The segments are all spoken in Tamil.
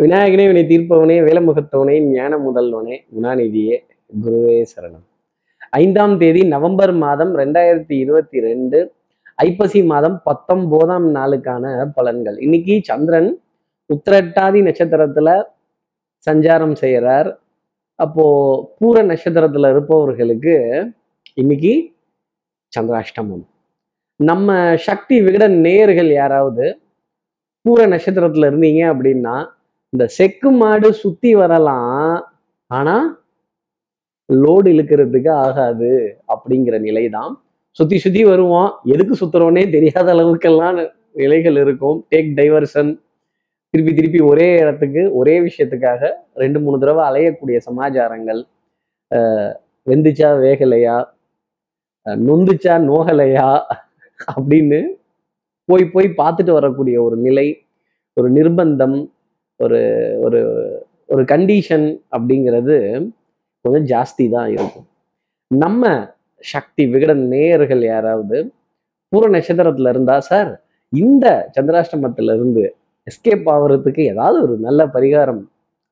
விநாயகனே வினை தீர்ப்பவனே வேலமுகத்தவனே ஞான முதல்வனே குணாநிதியே குருவே சரணம். ஐந்தாம் தேதி நவம்பர் மாதம் ரெண்டாயிரத்தி இருபத்தி ரெண்டு ஐப்பசி மாதம் பத்தொன்பதாம் நாளுக்கான பலன்கள். இன்னைக்கு சந்திரன் உத்திரட்டாதி நட்சத்திரத்துல சஞ்சாரம் செய்கிறார் அப்போ பூர நட்சத்திரத்துல இருப்பவர்களுக்கு இன்னைக்கு சந்திராஷ்டமம். நம்ம சக்தி விகட நேயர்கள் யாராவது பூர நட்சத்திரத்துல இருந்தீங்க அப்படின்னா இந்த செக்கு மாடு சுத்தி வரலாம் ஆனா லோடு இழுக்கிறதுக்கு ஆகாது அப்படிங்கிற நிலை தான் சுத்தி சுத்தி வருவோம். எதுக்கு சுத்துறோன்னே தெரியாத அளவுக்கெல்லாம் நிலைகள் இருக்கும். டேக் டைவர்ஷன் திருப்பி திருப்பி ஒரே இடத்துக்கு ஒரே விஷயத்துக்காக ரெண்டு மூணு தடவை அலையக்கூடிய சமாச்சாரங்கள். வெந்துச்சா வேகலையா? நொந்துச்சா நோகலையா? அப்படின்னு போய் போய் பார்த்துட்டு வரக்கூடிய ஒரு நிலை ஒரு நிர்பந்தம் ஒரு ஒரு ஒரு கண்டிஷன் அப்படிங்கிறது கொஞ்சம் ஜாஸ்தி தான் இருக்கும். நம்ம சக்தி விகடன் நேயர்கள் யாராவது பூர நட்சத்திரத்துல இருந்தா சார் இந்த சந்திராஷ்டமத்துல இருந்து எஸ்கேப் ஆகிறதுக்கு ஏதாவது ஒரு நல்ல பரிகாரம்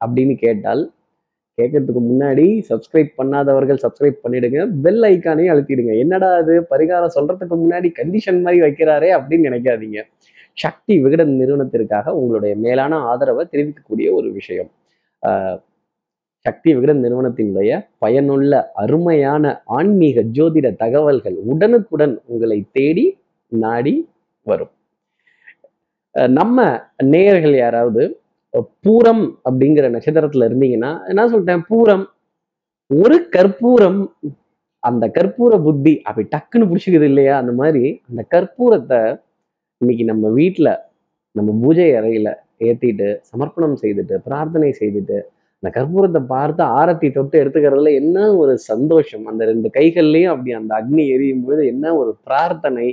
அப்படின்னு கேட்டால் கேட்கறதுக்கு முன்னாடி சப்ஸ்கிரைப் பண்ணாதவர்கள் சப்ஸ்கிரைப் பண்ணிடுங்க. பெல் ஐக்கானையும் அழுத்திடுங்க. என்னடா அது பரிகாரம் சொல்றதுக்கு முன்னாடி கண்டிஷன் மாதிரி வைக்கிறாரே அப்படின்னு நினைக்காதீங்க. சக்தி விகடன் நிறுவனத்திற்காக உங்களுடைய மேலான ஆதரவை தெரிவிக்கக்கூடிய ஒரு விஷயம். ஆஹ் சக்தி விகடன் நிறுவனத்தினுடைய பயனுள்ள அருமையான ஆன்மீக ஜோதிட தகவல்கள் உடனுக்குடன் உங்களை தேடி நாடி வரும். அஹ் நம்ம நேயர்கள் யாராவது பூரம் அப்படிங்கிற நட்சத்திரத்துல இருந்தீங்கன்னா என்ன சொல்லிட்டேன்? பூரம் ஒரு கற்பூரம் அந்த கற்பூர புத்தி அப்படி டக்குன்னு பிடிச்சிக்குது இல்லையா? அந்த மாதிரி அந்த கற்பூரத்தை இன்னைக்கு நம்ம வீட்டில் நம்ம பூஜை அறையில ஏத்திட்டு சமர்ப்பணம் செய்துட்டு பிரார்த்தனை செய்துட்டு அந்த கற்பூரத்தை பார்த்து ஆரத்தி தொட்டு எடுத்துக்கிறதுல என்ன ஒரு சந்தோஷம்? அந்த ரெண்டு கைகள்லையும் அப்படி அந்த அக்னி எரியும் பொழுது என்ன ஒரு பிரார்த்தனை?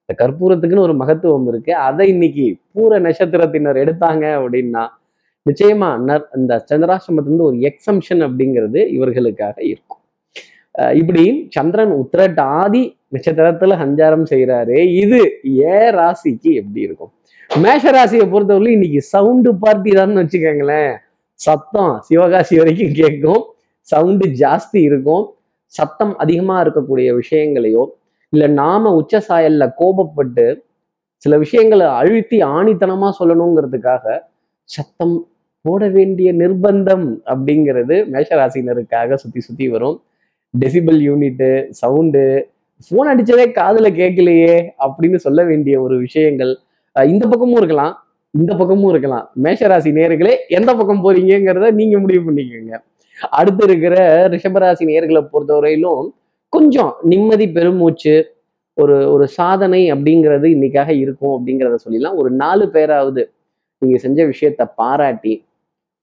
இந்த கற்பூரத்துக்குன்னு ஒரு மகத்துவம் இருக்கு. அதை இன்னைக்கு பூர நட்சத்திரத்தினர் எடுத்தாங்க அப்படின்னா நிச்சயமா நர் இந்த சந்திராசிரமத்திலிருந்து ஒரு எக்ஸம்ஷன் அப்படிங்கிறது இவர்களுக்காக இருக்கும். அஹ் இப்படி சந்திரன் உத்திரட்டாதி நட்சத்திரத்துல சஞ்சாரம் செய்யறாரு இது ஏ ராசிக்கு எப்படி இருக்கும்? மேஷ ராசியை பொறுத்தவரை இன்னைக்கு சவுண்டு பார்ட்டி தான் வச்சுக்கோங்களேன். சத்தம் சிவகாசி வரைக்கும் கேட்கும். சவுண்டு ஜாஸ்தி இருக்கும். சத்தம் அதிகமா இருக்கக்கூடிய விஷயங்களையோ இல்லை நாம உச்ச சாயல்ல கோபப்பட்டு சில விஷயங்களை அழுத்தி ஆணித்தனமா சொல்லணுங்கிறதுக்காக சத்தம் போட வேண்டிய நிர்பந்தம் அப்படிங்கிறது மேஷராசினருக்காக சுத்தி சுத்தி வரும். டெசிபல் யூனிட்டு சவுண்டு ஃபோன் அடிச்சதே காதுல கேட்கலையே அப்படின்னு சொல்ல வேண்டிய ஒரு விஷயங்கள் இந்த பக்கமும் இருக்கலாம் இந்த பக்கமும் இருக்கலாம். மேஷராசி நேர்களே எந்த பக்கம் போறீங்கிறத நீங்க முடிவு பண்ணிக்கோங்க. அடுத்து இருக்கிற ரிஷபராசி நேர்களை பொறுத்தவரையிலும் கொஞ்சம் நிம்மதி பெருமூச்சு ஒரு ஒரு சாதனை அப்படிங்கிறது இன்னைக்காக இருக்கும் அப்படிங்கிறத சொல்லிடலாம். ஒரு நாலு பேராவது நீங்க செஞ்ச விஷயத்த பாராட்டி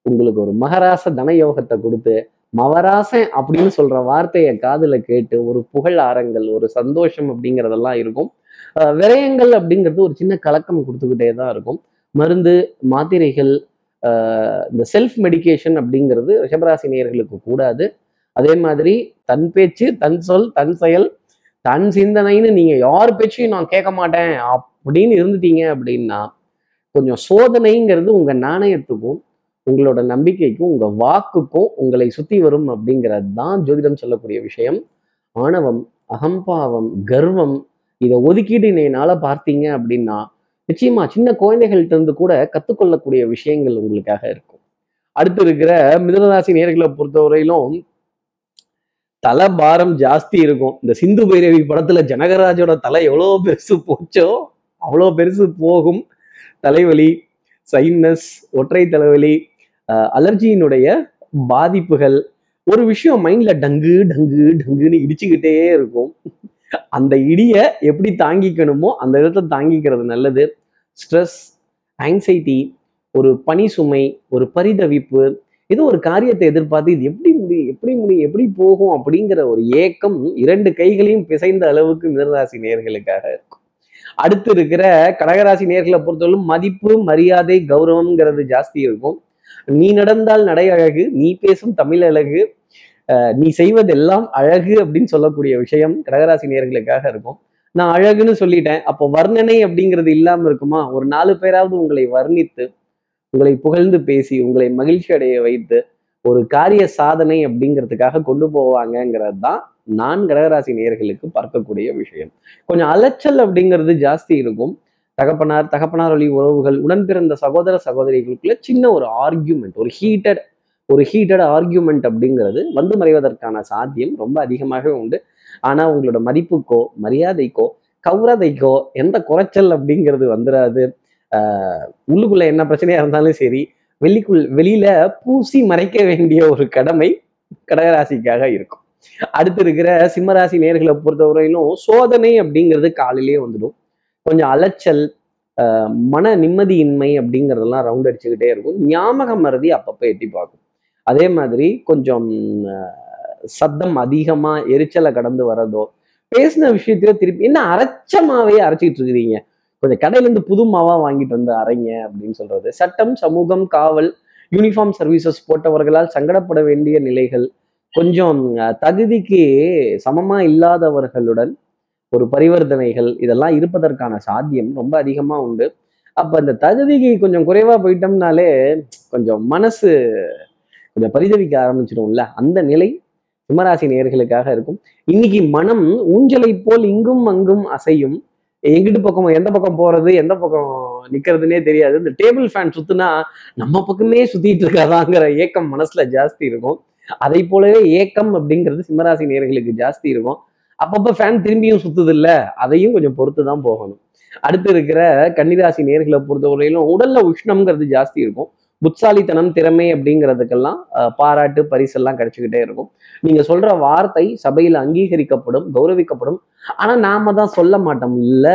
உங்களுக்கு ஒரு மகராச தனயோகத்தை கொடுத்து மவராசன் அப்படின்னு சொல்ற வார்த்தையை காதுல கேட்டு ஒரு புகழ் ஆரங்கள் ஒரு சந்தோஷம் அப்படிங்கிறதெல்லாம் இருக்கும். அஹ் விரயங்கள் அப்படிங்கிறது ஒரு சின்ன கலக்கம் கொடுத்துக்கிட்டே தான் இருக்கும். மருந்து மாத்திரைகள் ஆஹ் இந்த செல்ஃப் மெடிகேஷன் அப்படிங்கிறது ரிஷபராசி நேயர்களுக்கு கூடாது. அதே மாதிரி தன் பேச்சு தன் சொல் தன் செயல் தன் சிந்தனைன்னு நீங்க யார் பேச்சையும் நான் கேட்க மாட்டேன் அப்படின்னு இருந்துட்டீங்க அப்படின்னா கொஞ்சம் சோதனைங்கிறது உங்க நாணயத்துக்கும் உங்களோட நம்பிக்கைக்கும் உங்க வாக்குக்கும் உங்களை சுத்தி வரும் அப்படிங்கிறது தான் ஜோதிடம் சொல்லக்கூடிய விஷயம். ஆணவம் அகம்பாவம் கர்வம் இதை ஒதுக்கிட்டு என்னால பார்த்தீங்க அப்படின்னா நிச்சயமா சின்ன குழந்தைகள்கிட்ட இருந்து கூட கத்துக்கொள்ளக்கூடிய விஷயங்கள் உங்களுக்காக இருக்கும். அடுத்து இருக்கிற மிதனராசி நேர்களை பொறுத்தவரையிலும் தலை பாரம் ஜாஸ்தி இருக்கும். இந்த சிந்து பைரவி படத்துல ஜனகராஜோட தலை எவ்வளோ பெருசு போச்சோ அவ்வளோ பெருசு போகும். தலைவலி சைனஸ் ஒற்றை தலைவலி அலர்ஜியினுடைய பாதிப்புகள். ஒரு விஷயம் மைண்ட்ல டங்கு டங்கு டங்குன்னு இடிச்சுக்கிட்டே இருக்கும். அந்த இடிய எப்படி தாங்கிக்கணுமோ அந்த இடத்துல தாங்கிக்கிறது நல்லது. ஸ்ட்ரெஸ் ஆங்ஸைட்டி ஒரு பனி சுமை ஒரு பரிதவிப்பு ஏதோ ஒரு காரியத்தை எதிர்பார்த்து இது எப்படி முடியும் எப்படி முடியும் எப்படி போகும் அப்படிங்கிற ஒரு ஏக்கம் இரண்டு கைகளையும் பிசைந்த அளவுக்கு மிதராசி நேர்களுக்காக இருக்கும். அடுத்து இருக்கிற கடகராசி நேர்களை பொறுத்தவரைக்கும் மதிப்பு மரியாதை கௌரவம்ங்கிறது ஜாஸ்தி இருக்கும். நீ நடந்தால் நடை அழகு நீ பேசும் தமிழ் அழகு நீ செய்வதெல்லாம் அழகு அப்படின்னு சொல்லக்கூடிய விஷயம் கடகராசி நேர்களுக்காக இருக்கும். நான் அழகுன்னு சொல்லிட்டேன். அப்போ வர்ணனை அப்படிங்கிறது இல்லாம இருக்குமா? ஒரு நாலு பேராவது உங்களை வர்ணித்து உங்களை புகழ்ந்து பேசி உங்களை மகிழ்ச்சி அடைய வைத்து ஒரு காரிய சாதனை அப்படிங்கிறதுக்காக கொண்டு போவாங்கங்கிறது தான் நான் கடகராசி நேர்களுக்கு பார்க்கக்கூடிய விஷயம். கொஞ்சம் அலைச்சல் அப்படிங்கிறது ஜாஸ்தி இருக்கும். தகப்பனார் தகப்பனார் வழி உறவுகள் உடன் பிறந்த சகோதர சகோதரிகளுக்குள்ள சின்ன ஒரு ஆர்கியூமெண்ட் ஒரு ஹீட்டட் ஒரு ஹீட்டட் ஆர்கியூமெண்ட் அப்படிங்கிறது வந்து மறைவதற்கான சாத்தியம் ரொம்ப அதிகமாகவே உண்டு. ஆனா உங்களோட மதிப்புக்கோ மரியாதைக்கோ கௌரதைக்கோ எந்த குறைச்சல் அப்படிங்கிறது வந்துடாது ஆஹ் உள்ளுக்குள்ள என்ன பிரச்சனையா இருந்தாலும் சரி வெளிக்குள் வெளியில பூசி மறைக்க வேண்டிய ஒரு கடமை கடகராசிக்காக இருக்கும். அடுத்து இருக்கிற சிம்மராசி நேர்களை பொறுத்தவரையிலும் சோதனை அப்படிங்கிறது காலையிலேயே வந்துடும். கொஞ்சம் அலைச்சல் மன நிம்மதியின்மை அப்படிங்கிறதெல்லாம் ரவுண்ட் அடிச்சுக்கிட்டே இருக்கும். ஞாபக மறதி அப்பப்போ எட்டி பார்க்கும். அதே மாதிரி கொஞ்சம் சத்தம் அதிகமாக எரிச்சலை கடந்து வர்றதோ பேசின விஷயத்தையோ திருப்பி என்ன அரைச்சமாவே அரைச்சிட்டு இருக்கிறீங்க? கொஞ்சம் கடையிலேருந்து புது மாவா வாங்கிட்டு வந்து அரைங்க அப்படின்னு சொல்றது. சட்டம் சமூகம் காவல் யூனிஃபார்ம் சர்வீசஸ் போட்டவர்களால் சங்கடப்பட வேண்டிய நிலைகள் கொஞ்சம் தகுதிக்கு சமமா இல்லாதவர்களுடன் ஒரு பரிவர்த்தனைகள் இதெல்லாம் இருப்பதற்கான சாத்தியம் ரொம்ப அதிகமா உண்டு. அப்ப இந்த தகுதிக்கு கொஞ்சம் குறைவா போயிட்டோம்னாலே கொஞ்சம் மனசு கொஞ்சம் பரிதவிக்க ஆரம்பிச்சிடும்ல. அந்த நிலை சிம்மராசி நேயர்களுக்காக இருக்கும். இன்னைக்கு மனம் ஊஞ்சலை போல் இங்கும் அங்கும் அசையும். எங்கிட்டு பக்கம் எந்த பக்கம் போறது எந்த பக்கம் நிக்கிறதுனே தெரியாது. இந்த டேபிள் ஃபேன் சுத்துனா நம்ம பக்கமே சுத்திட்டு இருக்காதாங்கிற ஏக்கம் மனசுல ஜாஸ்தி இருக்கும். அதை போலவே ஏக்கம் அப்படிங்கிறது சிம்மராசி நேர்களுக்கு ஜாஸ்தி இருக்கும். அப்பப்போ ஃபேன் திரும்பியும் சுத்துது இல்ல அதையும் கொஞ்சம் பொறுத்து தான் போகணும். அடுத்து இருக்கிற கன்னிராசி நேர்களை பொறுத்தவரையிலும் உடல்ல உஷ்ணம்ங்கிறது ஜாஸ்தி இருக்கும். புட்சாலித்தனம் திறமை அப்படிங்கிறதுக்கெல்லாம் பாராட்டு பரிசெல்லாம் கிடைச்சிக்கிட்டே இருக்கும். நீங்க சொல்ற வார்த்தை சபையில அங்கீகரிக்கப்படும் கௌரவிக்கப்படும். ஆனா நாம தான் சொல்ல மாட்டோம் இல்ல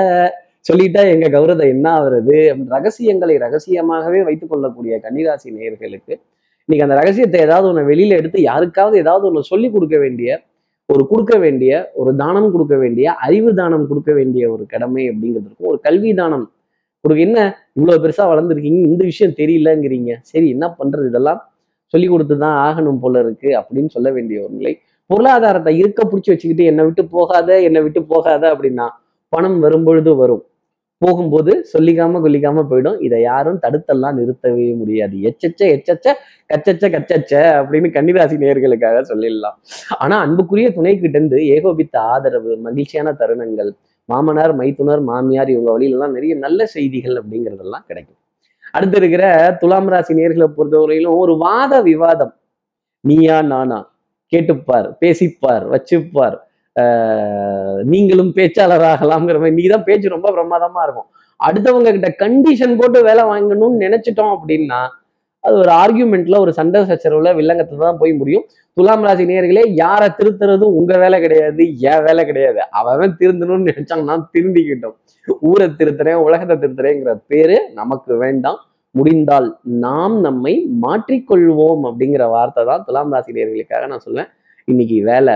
சொல்லிட்டா எங்க கௌரவம் என்ன ஆகுறது? ரகசியங்களை ரகசியமாகவே வைத்துக் கொள்ளக்கூடிய கன்னிராசி நேயர்களுக்கு நீங்க அந்த ரகசியத்தை ஏதாவது ஒன்று வெளியில எடுத்து யாருக்காவது ஏதாவது ஒன்று சொல்லி கொடுக்க வேண்டிய ஒரு கொடுக்க வேண்டிய ஒரு தானம் கொடுக்க வேண்டிய அறிவு தானம் கொடுக்க வேண்டிய ஒரு கடமை அப்படிங்கிறது இருக்கும். ஒரு கல்வி தானம். உங்களுக்கு என்ன இவ்வளவு பெருசா வளர்ந்துருக்கீங்க? இந்த விஷயம் தெரியலங்கிறீங்க. சரி என்ன பண்றது? இதெல்லாம் சொல்லி கொடுத்து தான் ஆகணும் போல இருக்கு அப்படின்னு சொல்ல வேண்டிய ஒரு நிலை. பொருளாதாரத்தை இருக்க பிடிச்சி வச்சுக்கிட்டு என்னை விட்டு போகாத என்னை விட்டு போகாத அப்படின்னா பணம் வரும்பொழுது வரும். போகும்போது சொல்லிக்காம கொல்லிக்காம போயிடும். இதை யாரும் தடுத்தெல்லாம் நிறுத்தவே முடியாது. எச்சச்ச எச்சச்ச கச்சச்ச கச்சச்ச அப்படின்னு கன்னிராசி நேயர்களுக்காக சொல்லிடலாம். ஆனா அன்புக்குரிய துணை கிட்ட இருந்து ஏகோபித்த ஆதரவு மகிழ்ச்சியான தருணங்கள் மாமனார் மைத்துனர் மாமியார் இவங்க வழியிலலாம் நிறைய நல்ல செய்திகள் அப்படிங்கிறதெல்லாம் கிடைக்கும். அடுத்து இருக்கிற துலாம் ராசி நேர்களை பொறுத்தவரையிலும் ஒரு வாத விவாதம். நீயா நானா? கேட்டுப்பார் பேசிப்பார் வச்சுப்பார். நீங்களும் நீங்களும் பேச்சாளராகலாம்ங்கிற மாதிரி. நீ தான் பேச்சு ரொம்ப பிரமாதமா இருக்கும். அடுத்தவங்க கிட்ட கண்டிஷன் போட்டு வேலை வாங்கணும்னு நினைச்சிட்டோம் அப்படின்னா அது ஒரு ஆர்கியூமெண்ட்ல ஒரு சண்டை சச்சரவுல வில்லங்கத்துல தான் போய் முடியும். துலாம் ராசி நேயர்களே யாரை திருத்துறதும் உங்க வேலை கிடையாது என் வேலை கிடையாது. அவன் திருந்தணும்னு நினைச்சாங்கன்னா திருந்திக்கிட்டோம். ஊரை திருத்துறேன் உலகத்தை திருத்துறேங்கிற பேரு நமக்கு வேண்டாம். முடிந்தால் நாம் நம்மை மாற்றிக்கொள்வோம் அப்படிங்கிற வார்த்தை தான் துலாம் ராசி நேர்களுக்காக நான் சொல்லுவேன் இன்னைக்கு வேலை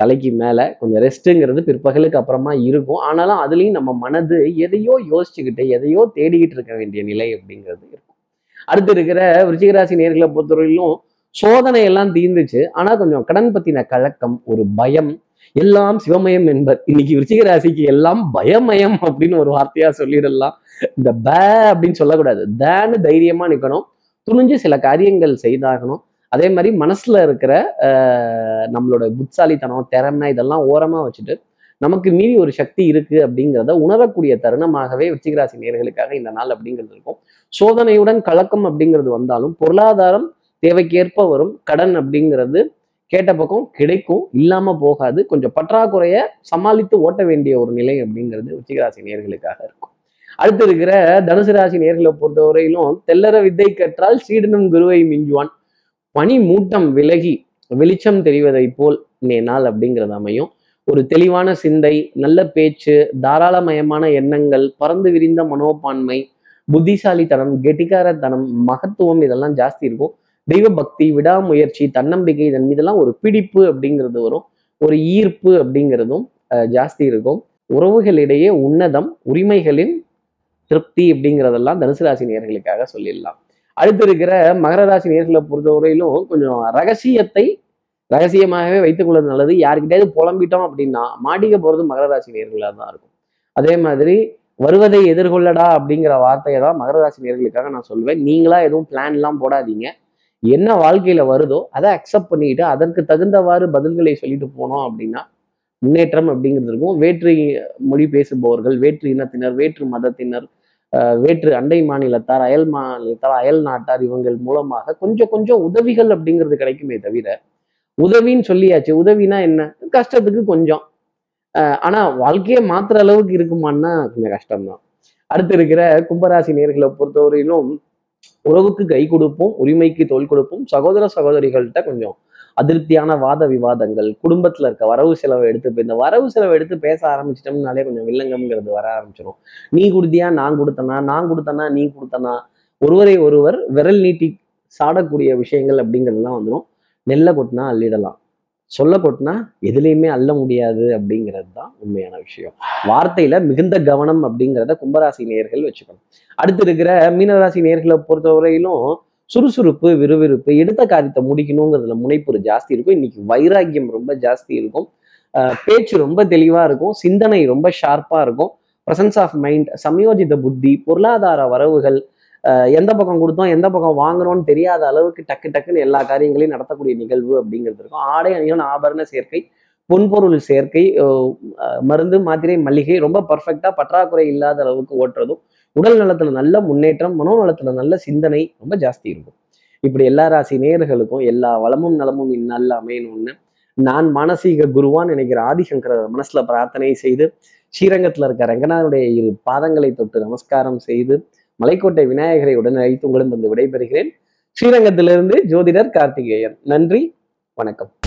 தலைக்கு மேல கொஞ்சம் ரெஸ்ட்டுங்கிறது பிற்பகலுக்கு அப்புறமா இருக்கும். ஆனாலும் அதுலயும் நம்ம மனது எதையோ யோசிச்சுக்கிட்டு எதையோ தேடிக்கிட்டு இருக்க வேண்டிய நிலை அப்படிங்கிறது இருக்கும். அடுத்து இருக்கிற விருச்சிகராசி நேர்களை பொறுத்தவரையிலும் சோதனை எல்லாம் தீர்ந்துச்சு. ஆனா கொஞ்சம் கடன் பற்றின கலக்கம் ஒரு பயம் எல்லாம் சிவமயம் என்பர் இன்னைக்கு விருச்சிக ராசிக்கு எல்லாம் பயமயம் அப்படின்னு ஒரு வார்த்தையா சொல்லிடலாம். இந்த பே அப்படின்னு சொல்லக்கூடாது. தேன்னு தைரியமா நிற்கணும் துணிஞ்சு சில காரியங்கள் செய்தாகணும். அதே மாதிரி மனசுல இருக்கிற நம்மளோட புத்தாலித்தனம் திறமை இதெல்லாம் ஓரமா வச்சுட்டு நமக்கு மீறி ஒரு சக்தி இருக்கு அப்படிங்கிறத உணரக்கூடிய தருணமாகவே விருச்சிகராசி நேர்களுக்காக இந்த நாள் அப்படிங்கிறது இருக்கும். சோதனையுடன் கலக்கம் அப்படிங்கிறது வந்தாலும் பொருளாதாரம் தேவைக்கேற்ப வரும். கடன் அப்படிங்கிறது கேட்ட பக்கம் கிடைக்கும் இல்லாம போகாது. கொஞ்சம் பற்றாக்குறைய சமாளித்து ஓட்ட வேண்டிய ஒரு நிலை அப்படிங்கிறது உச்சிகராசி நேர்களுக்காக இருக்கும். அடுத்து இருக்கிற தனுசு ராசி நேர்களை பொறுத்தவரையிலும் தெல்லற வித்தை கற்றால் சீடனும் குருவை மிஞ்சுவான். பனி மூட்டம் விலகி வெளிச்சம் தெரிவதை போல் இன்னைய நாள் அப்படிங்கிறது அமையும். ஒரு தெளிவான சிந்தை நல்ல பேச்சு தாராளமயமான எண்ணங்கள் பறந்து விரிந்த மனோப்பான்மை புத்திசாலித்தனம் கெட்டிக்காரத்தனம் மகத்துவம் இதெல்லாம் ஜாஸ்தி இருக்கும். தெய்வ பக்தி விடாமுயற்சி தன்னம்பிக்கை இதன் மீதெல்லாம் ஒரு பிடிப்பு அப்படிங்கிறது வரும். ஒரு ஈர்ப்பு அப்படிங்கிறதும் அஹ், ஜாஸ்தி இருக்கும். உறவுகளிடையே உன்னதம் உரிமைகளின் திருப்தி அப்படிங்கிறதெல்லாம் தனுசு ராசி நேர்களுக்காக சொல்லிடலாம். அடுத்து இருக்கிற மகர ராசி நேர்களை பொறுத்தவரையிலும் கொஞ்சம் ரகசியத்தை ரகசியமாகவே வைத்துக் கொள்வது நல்லது. யாருக்கிட்டயாவது புலம்பிட்டோம் அப்படின்னா மாட்டிக்க போகிறது மகர ராசி நேர்களாக தான் இருக்கும். அதே மாதிரி வருவதை எதிர்கொள்ளடா அப்படிங்கிற வார்த்தையை தான் மகர ராசி நேர்களுக்காக நான் சொல்லுவேன் நீங்களா எதுவும் பிளான்லாம் போடாதீங்க. என்ன வாழ்க்கையில வருதோ அதை அக்செப்ட் பண்ணிக்கிட்டு அதற்கு தகுந்தவாறு பதில்களை சொல்லிட்டு போனோம் அப்படின்னா முன்னேற்றம் அப்படிங்கிறது இருக்கும். வேற்று மொழி பேசுபவர்கள் வேற்று இனத்தினர் வேற்று மதத்தினர் வேற்று அண்டை மாநிலத்தார் அயல் மாநிலத்தார் அயல் நாட்டார் இவங்கள் மூலமாக கொஞ்சம் கொஞ்சம் உதவிகள் அப்படிங்கிறது கிடைக்குமே தவிர உதவின்னு சொல்லியாச்சு. உதவினா என்ன? கஷ்டத்துக்கு கொஞ்சம். அஹ் ஆனா வாழ்க்கையை மாத்துற அளவுக்கு இருக்குமான்னா கொஞ்சம் கஷ்டம்தான். அடுத்து இருக்கிற கும்பராசி நேர்களை பொறுத்தவரையிலும் உறவுக்கு கை கொடுப்போம் உரிமைக்கு தோல் கொடுப்போம் சகோதர சகோதரிகள்கிட்ட கொஞ்சம் அதிருப்தியான வாத விவாதங்கள் குடும்பத்துல இருக்க வரவு செலவை எடுத்து இந்த வரவு செலவை எடுத்து பேச ஆரம்பிச்சிட்டோம்னாலே கொஞ்சம் வில்லங்கம்ங்கிறது வர ஆரம்பிச்சிடும் நீ கொடுத்தியா நான் கொடுத்தனா நான் கொடுத்தனா நீ கொடுத்தனா? ஒருவரை ஒருவர் விரல் நீட்டி சாடக்கூடிய விஷயங்கள் அப்படிங்கிறதுலாம் வந்துடும் நெல்லை கொட்டினா அள்ளிடலாம். சொல்ல கொட்டினா எதுலேயுமே அள்ள முடியாது அப்படிங்கிறது தான் உண்மையான விஷயம். வார்த்தையில மிகுந்த கவனம் அப்படிங்கிறத கும்பராசி நேர்கள் வச்சுக்கணும். அடுத்து இருக்கிற மீனராசி நேர்களை பொறுத்தவரையிலும் சுறுசுறுப்பு விறுவிறுப்பு எடுத்த காரியத்தை முடிக்கணுங்கிறதுல முனைப்பு ஜாஸ்தி இருக்கும். இன்னைக்கு வைராக்கியம் ரொம்ப ஜாஸ்தி இருக்கும். பேச்சு ரொம்ப தெளிவாக இருக்கும். சிந்தனை ரொம்ப ஷார்ப்பாக இருக்கும். ப்ரெசன்ஸ் ஆஃப் மைண்ட் சமயோஜித புத்தி பொருளாதார வரவுகள் எந்த பக்கம் கொடுத்தோம் எந்த பக்கம் வாங்குறோம்னு தெரியாத அளவுக்கு டக்கு டக்குன்னு எல்லா காரியங்களையும் நடத்தக்கூடிய நிகழ்வு அப்படிங்கிறது இருக்கும். ஆடை அணிகள் ஆபரண சேர்க்கை பொன்பொருள் சேர்க்கை மருந்து மாத்திரை மல்லிகை ரொம்ப பர்ஃபெக்டாக பற்றாக்குறை இல்லாத அளவுக்கு ஓட்டுறதும் உடல் நலத்துல நல்ல முன்னேற்றம் மனோநலத்துல நல்ல சிந்தனை ரொம்ப ஜாஸ்தி இருக்கும். இப்படி எல்லா ராசி நேயர்களுக்கும் எல்லா வளமும் நலமும் இந்நாள்ல அமையணும்னு நான் மானசீக குருவான் நினைக்கிற ஆதிசங்கர மனசுல பிரார்த்தனை செய்து ஸ்ரீரங்கத்துல இருக்க ரங்கநாதனுடைய இரு பாதங்களை தொட்டு நமஸ்காரம் செய்து மலைக்கோட்டை விநாயகரை உடன் அழைத்து உங்களிடம் வந்து விடைபெறுகிறேன். ஸ்ரீரங்கத்திலிருந்து ஜோதிடர் கார்த்திகேயன். நன்றி வணக்கம்.